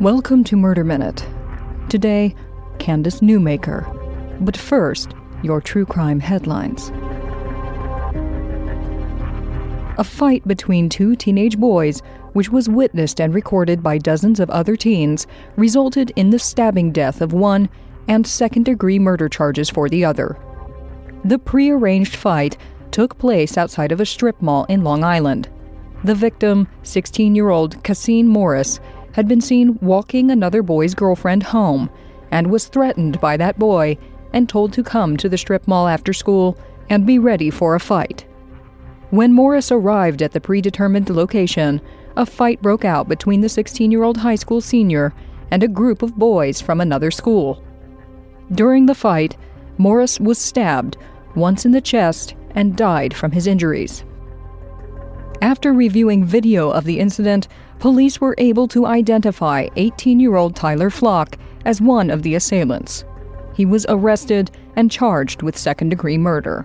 Welcome to Murder Minute. Today, Candace Newmaker. But first, your true crime headlines. A fight between two teenage boys, which was witnessed and recorded by dozens of other teens, resulted in the stabbing death of one and second degree murder charges for the other. The prearranged fight took place outside of a strip mall in Long Island. The victim, 16 year old Khaseen Morris, had been seen walking another boy's girlfriend home and was threatened by that boy and told to come to the strip mall after school and be ready for a fight. When Morris arrived at the predetermined location, a fight broke out between the 16 year old high school senior and a group of boys from another school. During the fight, Morris was stabbed once in the chest and died from his injuries. After reviewing video of the incident, police were able to identify 18 year old Tyler Flach as one of the assailants. He was arrested and charged with second degree murder.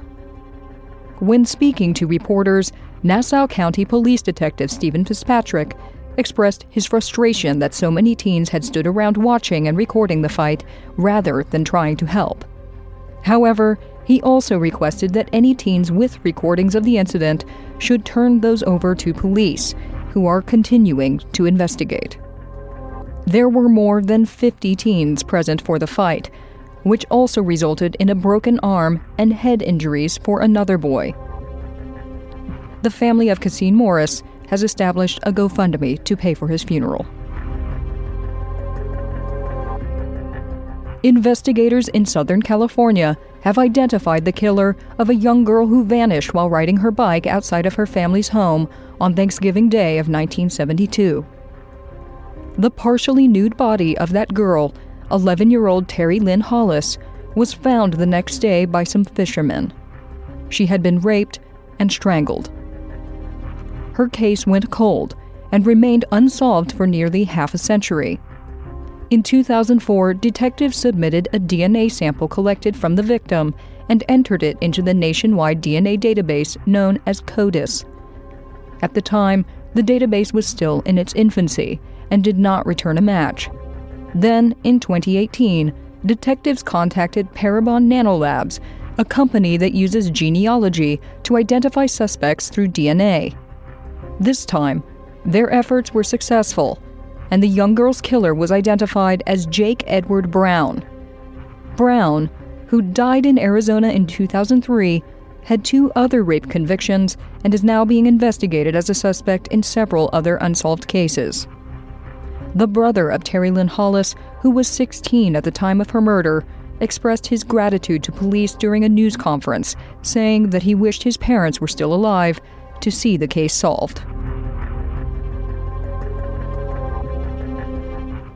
When speaking to reporters, Nassau County Police Detective Stephen Fitzpatrick expressed his frustration that so many teens had stood around watching and recording the fight rather than trying to help. However, he also requested that any teens with recordings of the incident should turn those over to police, who are continuing to investigate. There were more than 50 teens present for the fight, which also resulted in a broken arm and head injuries for another boy. The family of Khaseen Morris has established a GoFundMe to pay for his funeral. Investigators in Southern California have identified the killer of a young girl who vanished while riding her bike outside of her family's home on Thanksgiving Day of 1972. The partially nude body of that girl, 11 year old Terry Lynn Hollis, was found the next day by some fishermen. She had been raped and strangled. Her case went cold and remained unsolved for nearly half a century. In 2004, detectives submitted a DNA sample collected from the victim and entered it into the nationwide DNA database known as CODIS. At the time, the database was still in its infancy and did not return a match. Then, in 2018, detectives contacted Parabon Nanolabs, a company that uses genealogy to identify suspects through DNA. This time, their efforts were successful and the young girl's killer was identified as Jake Edward Brown. Brown, who died in Arizona in 2003, had two other rape convictions and is now being investigated as a suspect in several other unsolved cases. The brother of Terry Lynn Hollis, who was 16 at the time of her murder, expressed his gratitude to police during a news conference, saying that he wished his parents were still alive to see the case solved.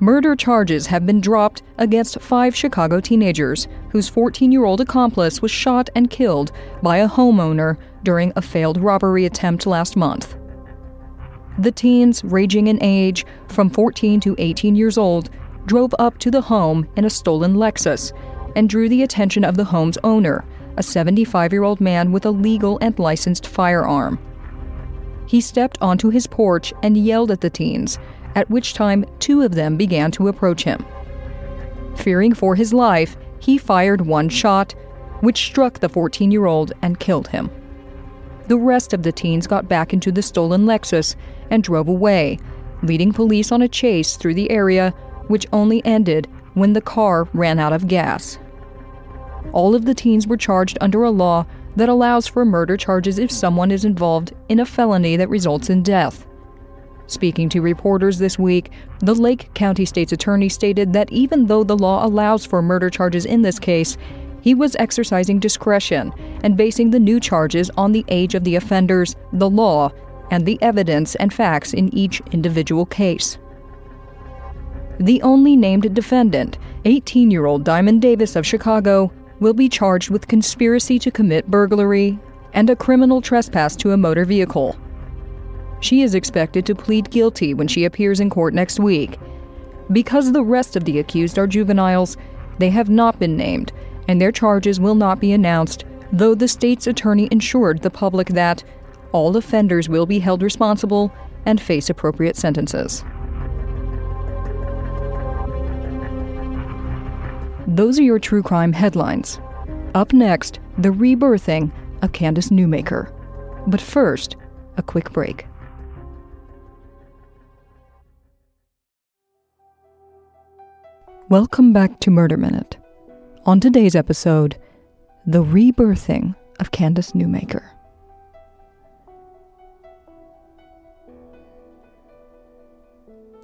Murder charges have been dropped against five Chicago teenagers whose 14 year old accomplice was shot and killed by a homeowner during a failed robbery attempt last month. The teens, ranging in age from 14 to 18 years old, drove up to the home in a stolen Lexus and drew the attention of the home's owner, a 75 year old man with a legal and licensed firearm. He stepped onto his porch and yelled at the teens, at which time two of them began to approach him. Fearing for his life, he fired one shot, which struck the 14 year old and killed him. The rest of the teens got back into the stolen Lexus and drove away, leading police on a chase through the area, which only ended when the car ran out of gas. All of the teens were charged under a law that allows for murder charges if someone is involved in a felony that results in death. Speaking to reporters this week, the Lake County State's attorney stated that even though the law allows for murder charges in this case, he was exercising discretion and basing the new charges on the age of the offenders, the law, and the evidence and facts in each individual case. The only named defendant, 18 year old Diamond Davis of Chicago, will be charged with conspiracy to commit burglary and a criminal trespass to a motor vehicle. She is expected to plead guilty when she appears in court next week. Because the rest of the accused are juveniles, they have not been named, and their charges will not be announced, though the state's attorney assured the public that all offenders will be held responsible and face appropriate sentences. Those are your true crime headlines. Up next, the rebirthing of Candace Newmaker. But first, a quick break. Welcome back to Murder Minute. On today's episode, the rebirthing of Candace Newmaker.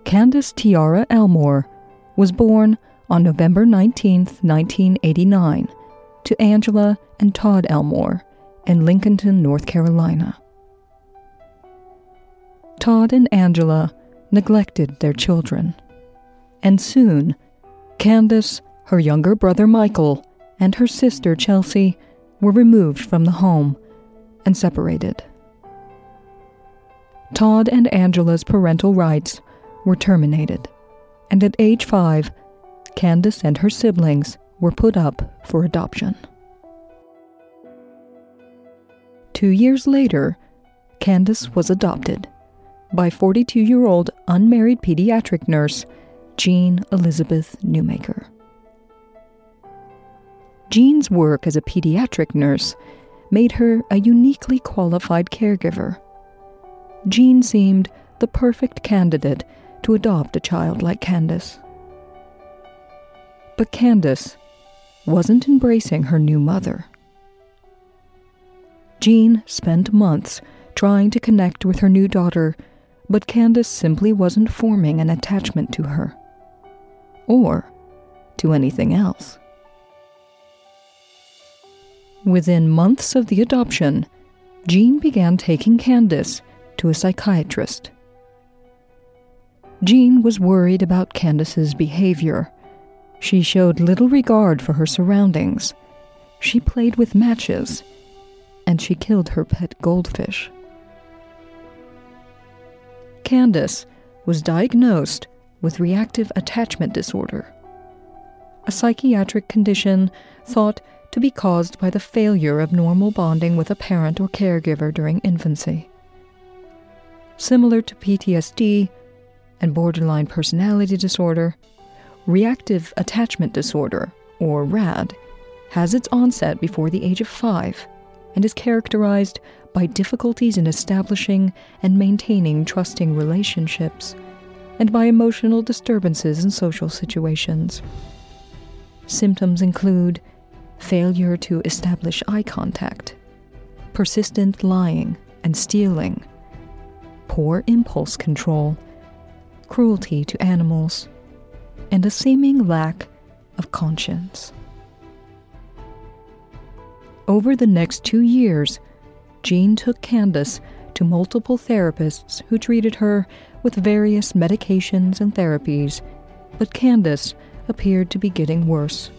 Candace Tiara Elmore was born on November 19, 1989, to Angela and Todd Elmore in Lincolnton, North Carolina. Todd and Angela neglected their children, and soon Candace, her younger brother Michael, and her sister Chelsea were removed from the home and separated. Todd and Angela's parental rights were terminated, and at age five, Candace and her siblings were put up for adoption. Two years later, Candace was adopted by 42 year old unmarried pediatric nurse Jean Elizabeth Newmaker. Jean's work as a pediatric nurse made her a uniquely qualified caregiver. Jean seemed the perfect candidate to adopt a child like Candace. But Candace wasn't embracing her new mother. Jean spent months trying to connect with her new daughter, but Candace simply wasn't forming an attachment to her. Or to anything else. Within months of the adoption, Jean began taking Candace to a psychiatrist. Jean was worried about Candace's behavior she showed little regard for her surroundings. She played with matches, and she killed her pet goldfish. Candace was diagnosed with reactive attachment disorder, a psychiatric condition thought to be caused by the failure of normal bonding with a parent or caregiver during infancy. Similar to PTSD and borderline personality disorder, Reactive Attachment Disorder, or RAD, has its onset before the age of five and is characterized by difficulties in establishing and maintaining trusting relationships and by emotional disturbances in social situations. Symptoms include failure to establish eye contact, persistent lying and stealing, poor impulse control, cruelty to animals, and a seeming lack of conscience. Over the next two years, Jean took Candace to multiple therapists who treated her with various medications and therapies, but Candace appeared to be getting worse.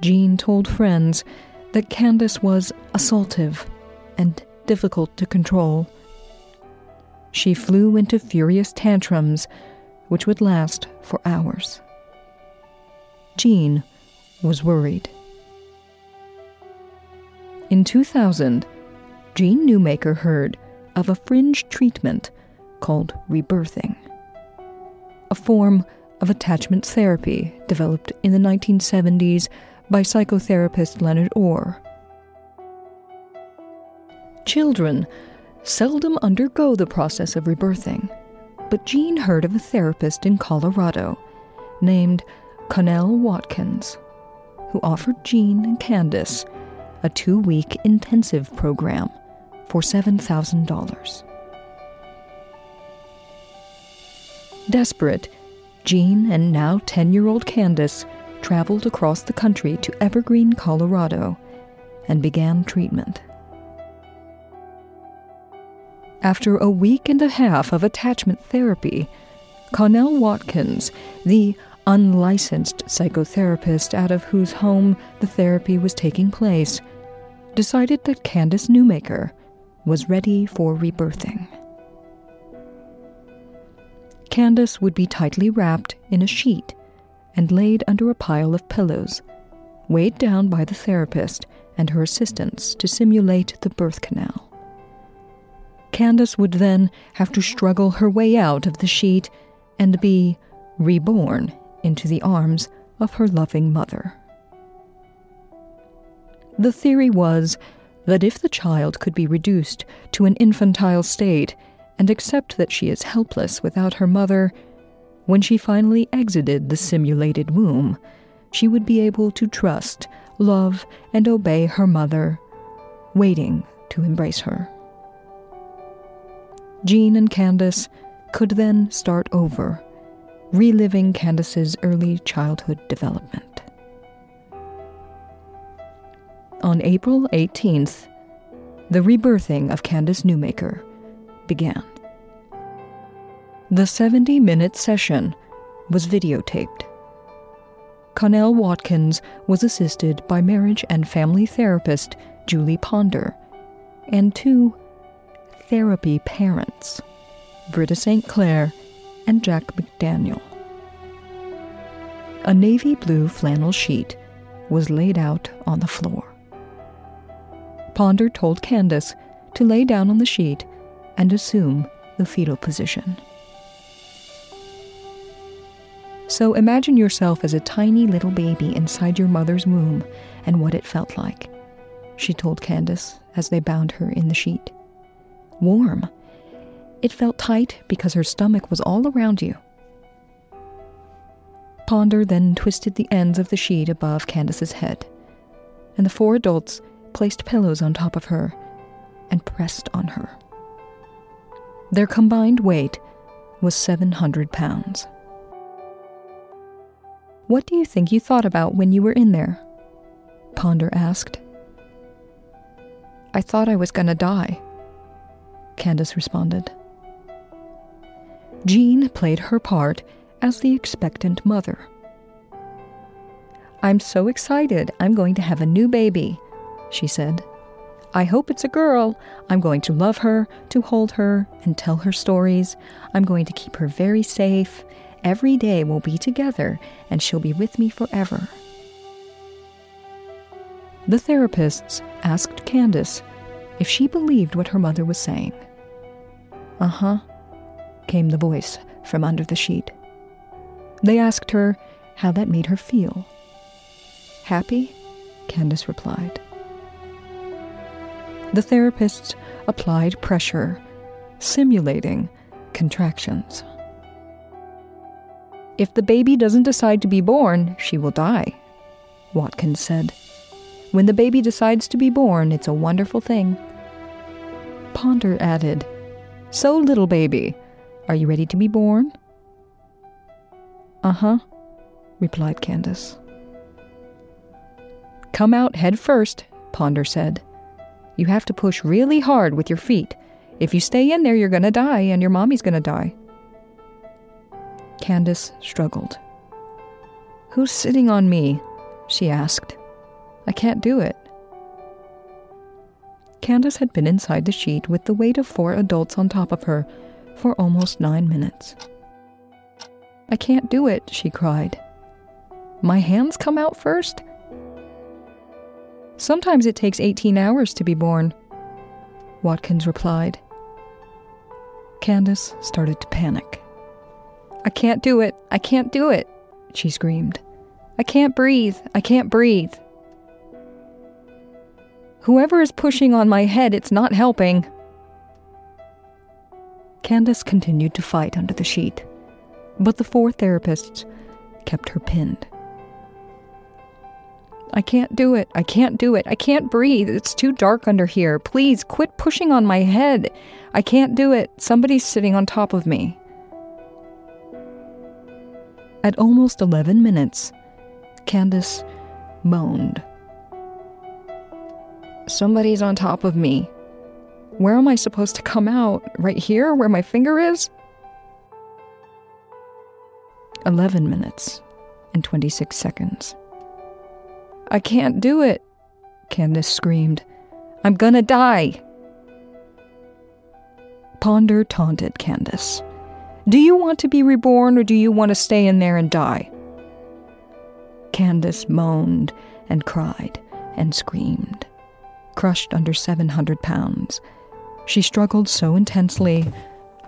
Jean told friends that Candace was assaultive and difficult to control. She flew into furious tantrums which would last for hours. Jean was worried. In 2000, Jean Newmaker heard of a fringe treatment called rebirthing, a form of attachment therapy developed in the 1970s by psychotherapist Leonard Orr. Children seldom undergo the process of rebirthing but Jean heard of a therapist in Colorado named Connell Watkins who offered Jean and Candace a two week intensive program for $7,000. Desperate, Jean and now 10 year old Candace traveled across the country to Evergreen, Colorado, and began treatment. After a week and a half of attachment therapy, Connell Watkins, the unlicensed psychotherapist out of whose home the therapy was taking place, decided that Candace Newmaker was ready for rebirthing. Candace would be tightly wrapped in a sheet and laid under a pile of pillows, weighed down by the therapist and her assistants to simulate the birth canal. Candace would then have to struggle her way out of the sheet and be reborn into the arms of her loving mother. The theory was that if the child could be reduced to an infantile state and accept that she is helpless without her mother, when she finally exited the simulated womb, she would be able to trust, love, and obey her mother, waiting to embrace her. Jean and Candace could then start over, reliving Candace's early childhood development. On April 18th, the rebirthing of Candace Newmaker began. The 70 minute session was videotaped. Connell Watkins was assisted by marriage and family therapist Julie Ponder and two therapy parents, Britta St. Clair and Jack McDaniel. A navy blue flannel sheet was laid out on the floor. Ponder told Candace to lay down on the sheet and assume the fetal position. So imagine yourself as a tiny little baby inside your mother's womb and what it felt like, she told Candace as they bound her in the sheet warm. It felt tight because her stomach was all around you. Ponder then twisted the ends of the sheet above Candace's head, and the four adults placed pillows on top of her and pressed on her. Their combined weight was 700 pounds. What do you think you thought about when you were in there? Ponder asked. I thought I was to die. Candace responded. Jean played her part as the expectant mother. I'm so excited. I'm going to have a new baby, she said. I hope it's a girl. I'm going to love her, to hold her, and tell her stories. I'm going to keep her very safe. Every day we'll be together, and she'll be with me forever. The therapists asked Candace if she believed what her mother was saying. Uh huh, came the voice from under the sheet. They asked her how that made her feel. Happy? Candace replied. The therapists applied pressure, simulating contractions. If the baby doesn't decide to be born, she will die, Watkins said. When the baby decides to be born, it's a wonderful thing. Ponder added, so, little baby, are you ready to be born? Uh huh, replied Candace. Come out head first, Ponder said. You have to push really hard with your feet. If you stay in there, you're gonna die, and your mommy's gonna die. Candace struggled. Who's sitting on me? she asked. I can't do it. Candace had been inside the sheet with the weight of four adults on top of her for almost nine minutes. I can't do it, she cried. My hands come out first? Sometimes it takes 18 hours to be born, Watkins replied. Candace started to panic. I can't do it. I can't do it, she screamed. I can't breathe. I can't breathe. Whoever is pushing on my head, it's not helping. Candace continued to fight under the sheet, but the four therapists kept her pinned. I can't do it. I can't do it. I can't breathe. It's too dark under here. Please quit pushing on my head. I can't do it. Somebody's sitting on top of me. At almost 11 minutes, Candace moaned Somebody's on top of me. Where am I supposed to come out? Right here, where my finger is? 11 minutes and 26 seconds. I can't do it, Candace screamed. I'm gonna die. Ponder taunted Candace. Do you want to be reborn or do you want to stay in there and die? Candace moaned and cried and screamed crushed under 700 pounds. She struggled so intensely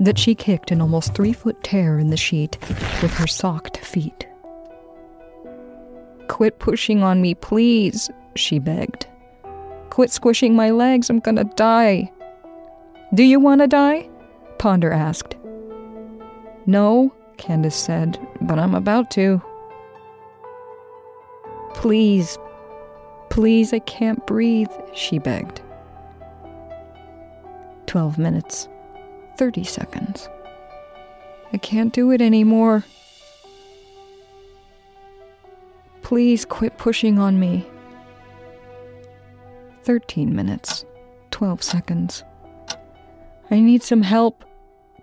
that she kicked an almost three foot tear in the sheet with her socked feet. Quit pushing on me, please, she begged. Quit squishing my legs, I'm gonna die. Do you wanna die? Ponder asked. No, Candace said, but I'm about to. Please, please, I can't breathe, she begged. 12 minutes, 30 seconds. I can't do it anymore. Please quit pushing on me. 13 minutes, 12 seconds. I need some help,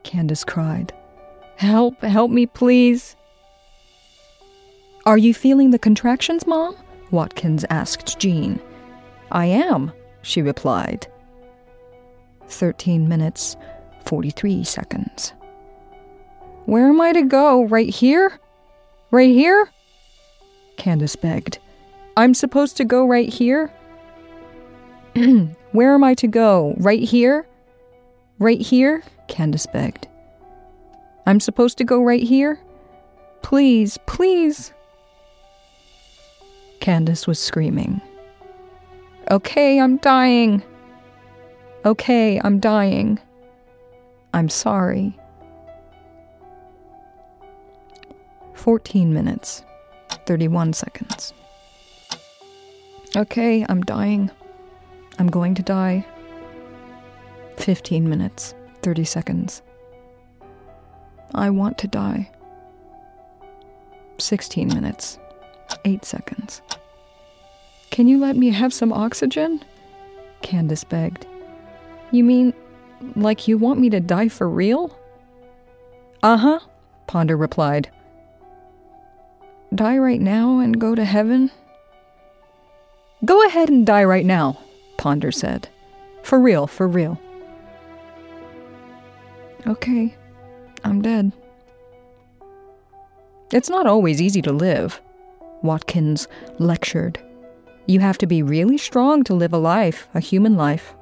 Candace cried. Help, help me, please. Are you feeling the contractions, Mom? Watkins asked Jean. I am, she replied. 13 minutes, 43 seconds. Where am I to go? Right here? Right here? Candace begged. I'm supposed to go right here? Where am I to go? Right here? Right here? Candace begged. I'm supposed to go right here? Please, please. Candace was screaming. Okay, I'm dying. Okay, I'm dying. I'm sorry. 14 minutes, 31 seconds. Okay, I'm dying. I'm going to die. 15 minutes, 30 seconds. I want to die. 16 minutes, 8 seconds. Can you let me have some oxygen? Candace begged. You mean like you want me to die for real? Uh huh, Ponder replied. Die right now and go to heaven? Go ahead and die right now, Ponder said. For real, for real. Okay, I'm dead. It's not always easy to live, Watkins lectured. You have to be really strong to live a life, a human life.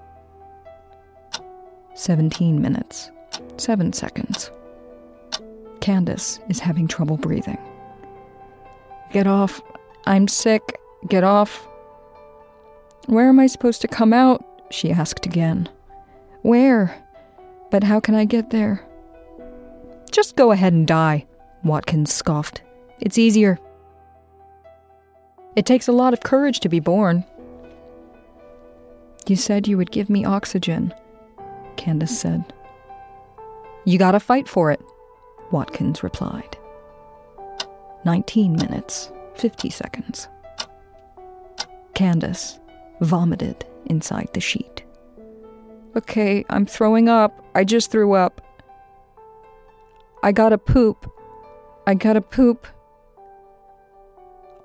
17 minutes, 7 seconds. Candace is having trouble breathing. Get off. I'm sick. Get off. Where am I supposed to come out? she asked again. Where? But how can I get there? Just go ahead and die, Watkins scoffed. It's easier. It takes a lot of courage to be born. You said you would give me oxygen, Candace said. You gotta fight for it, Watkins replied. 19 minutes, 50 seconds. Candace vomited inside the sheet. Okay, I'm throwing up. I just threw up. I gotta poop. I gotta poop.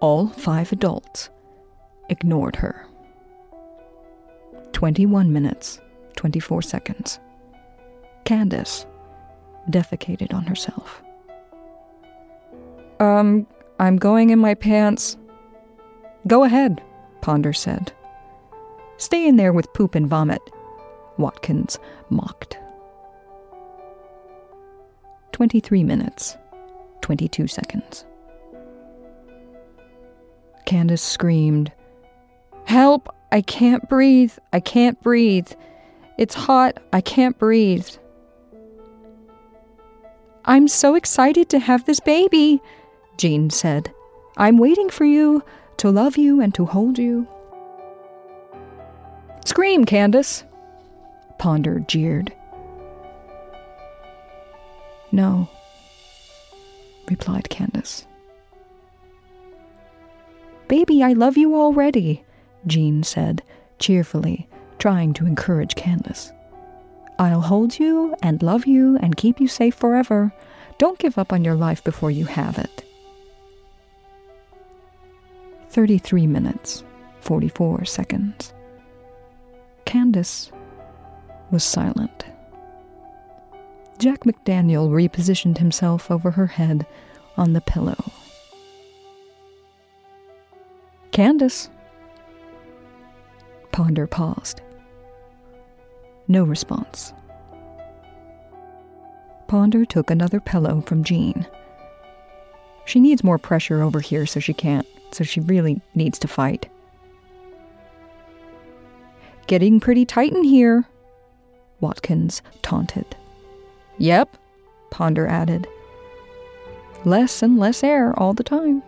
All five adults ignored her. 21 minutes, 24 seconds. Candace defecated on herself. Um, I'm going in my pants. Go ahead, Ponder said. Stay in there with poop and vomit, Watkins mocked. 23 minutes, 22 seconds. Candace screamed, Help! I can't breathe! I can't breathe! It's hot! I can't breathe! I'm so excited to have this baby, Jean said. I'm waiting for you, to love you and to hold you. Scream, Candace! Ponder jeered. No, replied Candace. Baby, I love you already, Jean said, cheerfully, trying to encourage Candace. I'll hold you and love you and keep you safe forever. Don't give up on your life before you have it. 33 minutes, 44 seconds. Candace was silent. Jack McDaniel repositioned himself over her head on the pillow. Candace. Ponder paused. No response. Ponder took another pillow from Jean. She needs more pressure over here so she can't so she really needs to fight. Getting pretty tight in here, Watkins taunted. Yep, Ponder added. Less and less air all the time.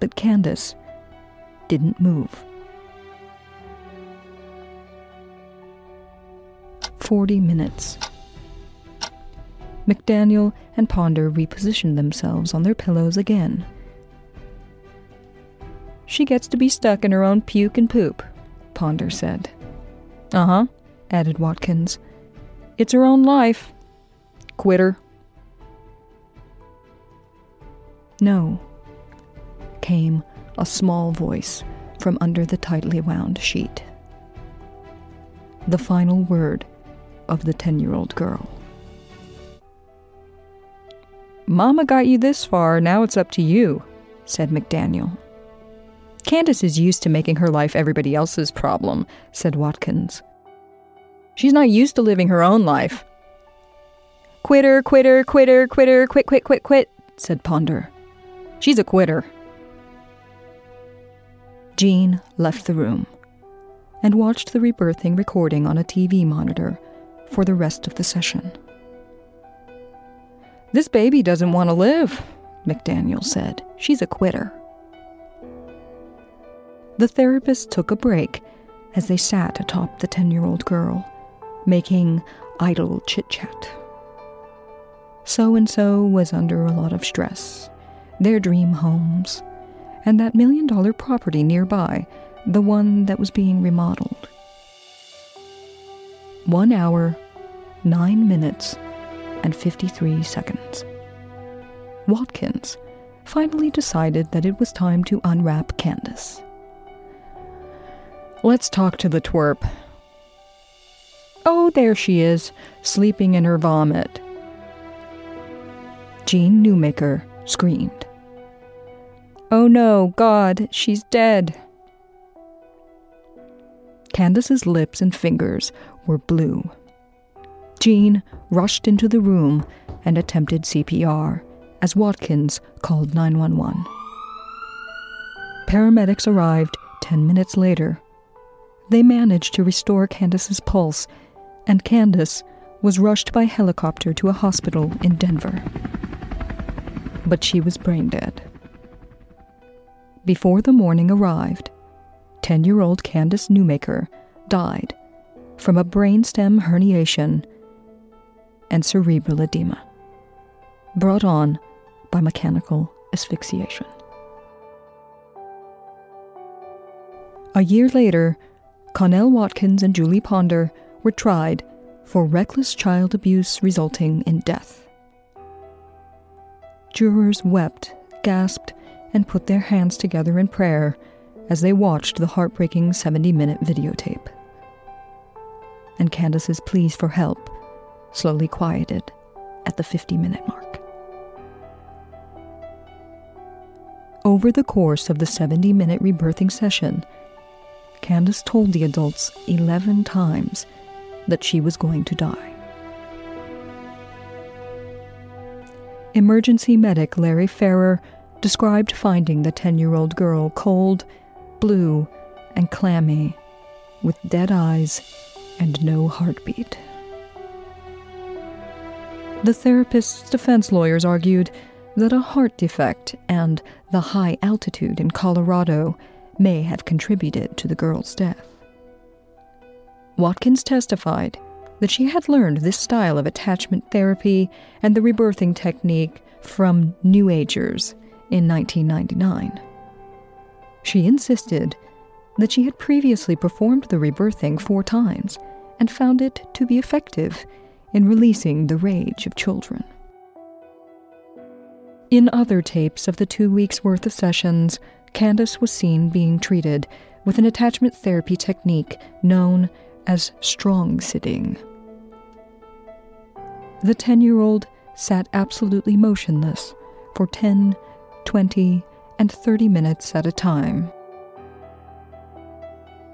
But Candace didn't move. Forty minutes. McDaniel and Ponder repositioned themselves on their pillows again. She gets to be stuck in her own puke and poop, Ponder said. Uh huh, added Watkins. It's her own life. Quitter. No, came a small voice from under the tightly wound sheet. The final word of the ten year old girl. Mama got you this far, now it's up to you, said McDaniel. Candace is used to making her life everybody else's problem, said Watkins. She's not used to living her own life. Quitter, quitter, quitter, quitter, quit, quit, quit, quit, said Ponder. She's a quitter. Jean left the room and watched the rebirthing recording on a TV monitor for the rest of the session. This baby doesn't want to live, McDaniel said. She's a quitter. The therapist took a break as they sat atop the 10 year old girl, making idle chit chat. So and so was under a lot of stress, their dream homes, and that million dollar property nearby, the one that was being remodeled. One hour, nine minutes, and 53 seconds. Watkins finally decided that it was time to unwrap Candace. Let's talk to the twerp. Oh, there she is, sleeping in her vomit. Jean Newmaker screamed. Oh no, God, she's dead. Candace's lips and fingers were blue. Jean rushed into the room and attempted CPR as Watkins called 911. Paramedics arrived 10 minutes later they managed to restore Candace's pulse, and Candace was rushed by helicopter to a hospital in Denver. But she was brain dead. Before the morning arrived, 10 year old Candace Newmaker died from a brainstem herniation and cerebral edema, brought on by mechanical asphyxiation. A year later, Connell Watkins and Julie Ponder were tried for reckless child abuse resulting in death. Jurors wept, gasped, and put their hands together in prayer as they watched the heartbreaking 70 minute videotape. And Candace's pleas for help slowly quieted at the 50 minute mark. Over the course of the 70 minute rebirthing session, Candace told the adults 11 times that she was going to die. Emergency medic Larry Ferrer described finding the 10 year old girl cold, blue, and clammy, with dead eyes and no heartbeat. The therapist's defense lawyers argued that a heart defect and the high altitude in Colorado may have contributed to the girl's death. Watkins testified that she had learned this style of attachment therapy and the rebirthing technique from New Agers in 1999. She insisted that she had previously performed the rebirthing four times and found it to be effective in releasing the rage of children. In other tapes of the two weeks' worth of sessions, Candace was seen being treated with an attachment therapy technique known as strong sitting. The 10 year old sat absolutely motionless for 10, 20, and 30 minutes at a time.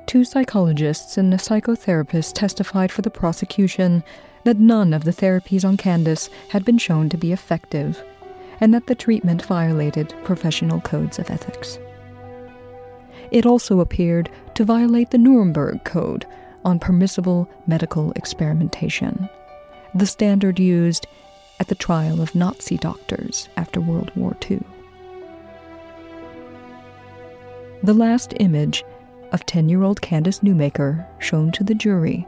Two psychologists and a psychotherapist testified for the prosecution that none of the therapies on Candace had been shown to be effective and that the treatment violated professional codes of ethics. It also appeared to violate the Nuremberg Code on permissible medical experimentation, the standard used at the trial of Nazi doctors after World War II. The last image of 10 year old Candace Newmaker shown to the jury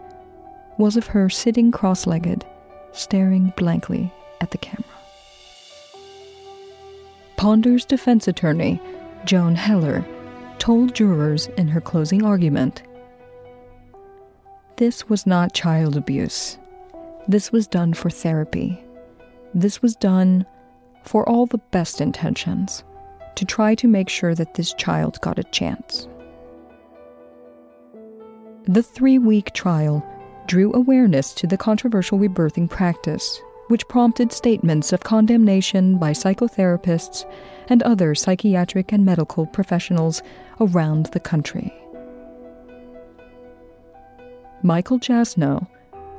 was of her sitting cross legged, staring blankly at the camera. Ponder's defense attorney, Joan Heller, told jurors in her closing argument This was not child abuse. This was done for therapy. This was done for all the best intentions to try to make sure that this child got a chance. The three week trial drew awareness to the controversial rebirthing practice, which prompted statements of condemnation by psychotherapists and other psychiatric and medical professionals around the country. Michael Jasno,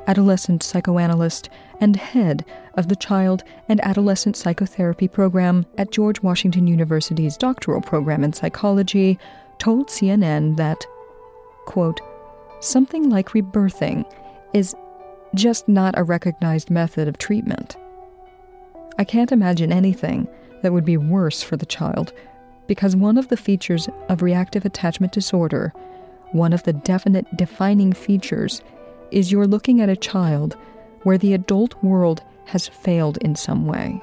adolescent psychoanalyst and head of the Child and Adolescent Psychotherapy Program at George Washington University's doctoral program in psychology, told CNN that, quote, something like rebirthing is just not a recognized method of treatment. I can't imagine anything that would be worse for the child because one of the features of reactive attachment disorder, one of the definite defining features, is you're looking at a child where the adult world has failed in some way.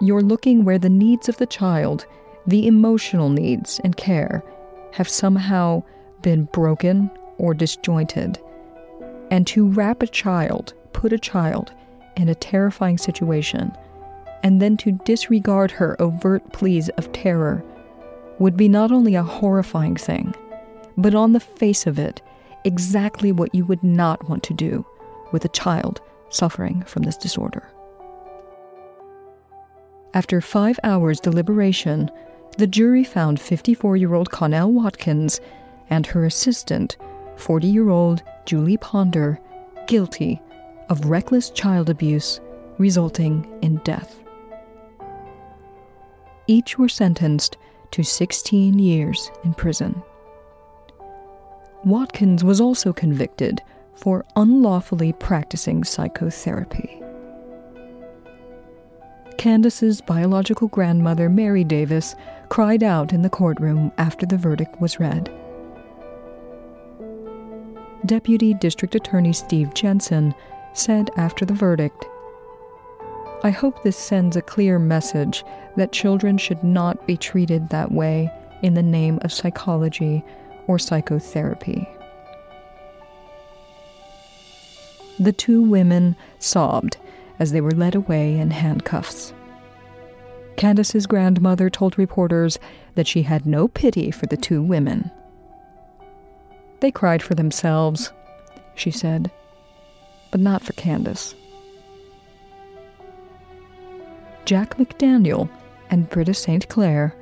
You're looking where the needs of the child, the emotional needs and care, have somehow been broken or disjointed. And to wrap a child, put a child, in a terrifying situation, and then to disregard her overt pleas of terror would be not only a horrifying thing, but on the face of it, exactly what you would not want to do with a child suffering from this disorder. After five hours' deliberation, the jury found 54 year old Connell Watkins and her assistant, 40 year old Julie Ponder, guilty of reckless child abuse resulting in death. Each were sentenced to 16 years in prison. Watkins was also convicted for unlawfully practicing psychotherapy. Candace's biological grandmother, Mary Davis, cried out in the courtroom after the verdict was read. Deputy District Attorney Steve Jensen said after the verdict I hope this sends a clear message that children should not be treated that way in the name of psychology or psychotherapy. The two women sobbed as they were led away in handcuffs. Candace's grandmother told reporters that she had no pity for the two women. They cried for themselves, she said, but not for Candace. Jack McDaniel and Britta St. Clair,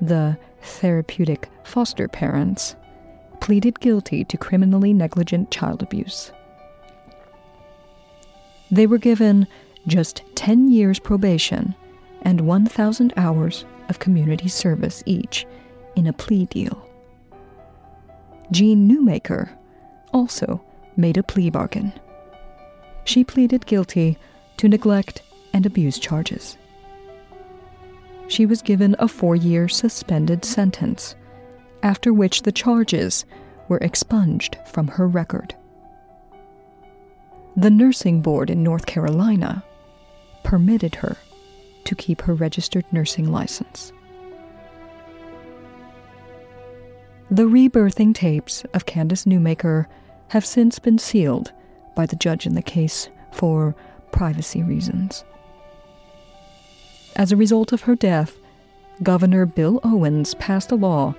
the therapeutic foster parents, pleaded guilty to criminally negligent child abuse. They were given just 10 years probation and 1,000 hours of community service each in a plea deal. Jean Newmaker also made a plea bargain. She pleaded guilty to neglect and abuse charges. She was given a four year suspended sentence, after which the charges were expunged from her record the nursing board in North Carolina permitted her to keep her registered nursing license. The rebirthing tapes of Candace Newmaker have since been sealed by the judge in the case for privacy reasons. As a result of her death, Governor Bill Owens passed a law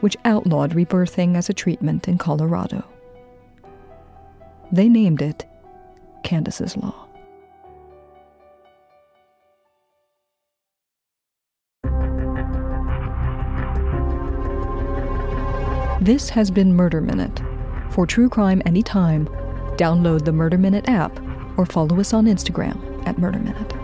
which outlawed rebirthing as a treatment in Colorado. They named it Candace's Law. This has been Murder Minute. For true crime anytime, download the Murder Minute app or follow us on Instagram at Murder Minute.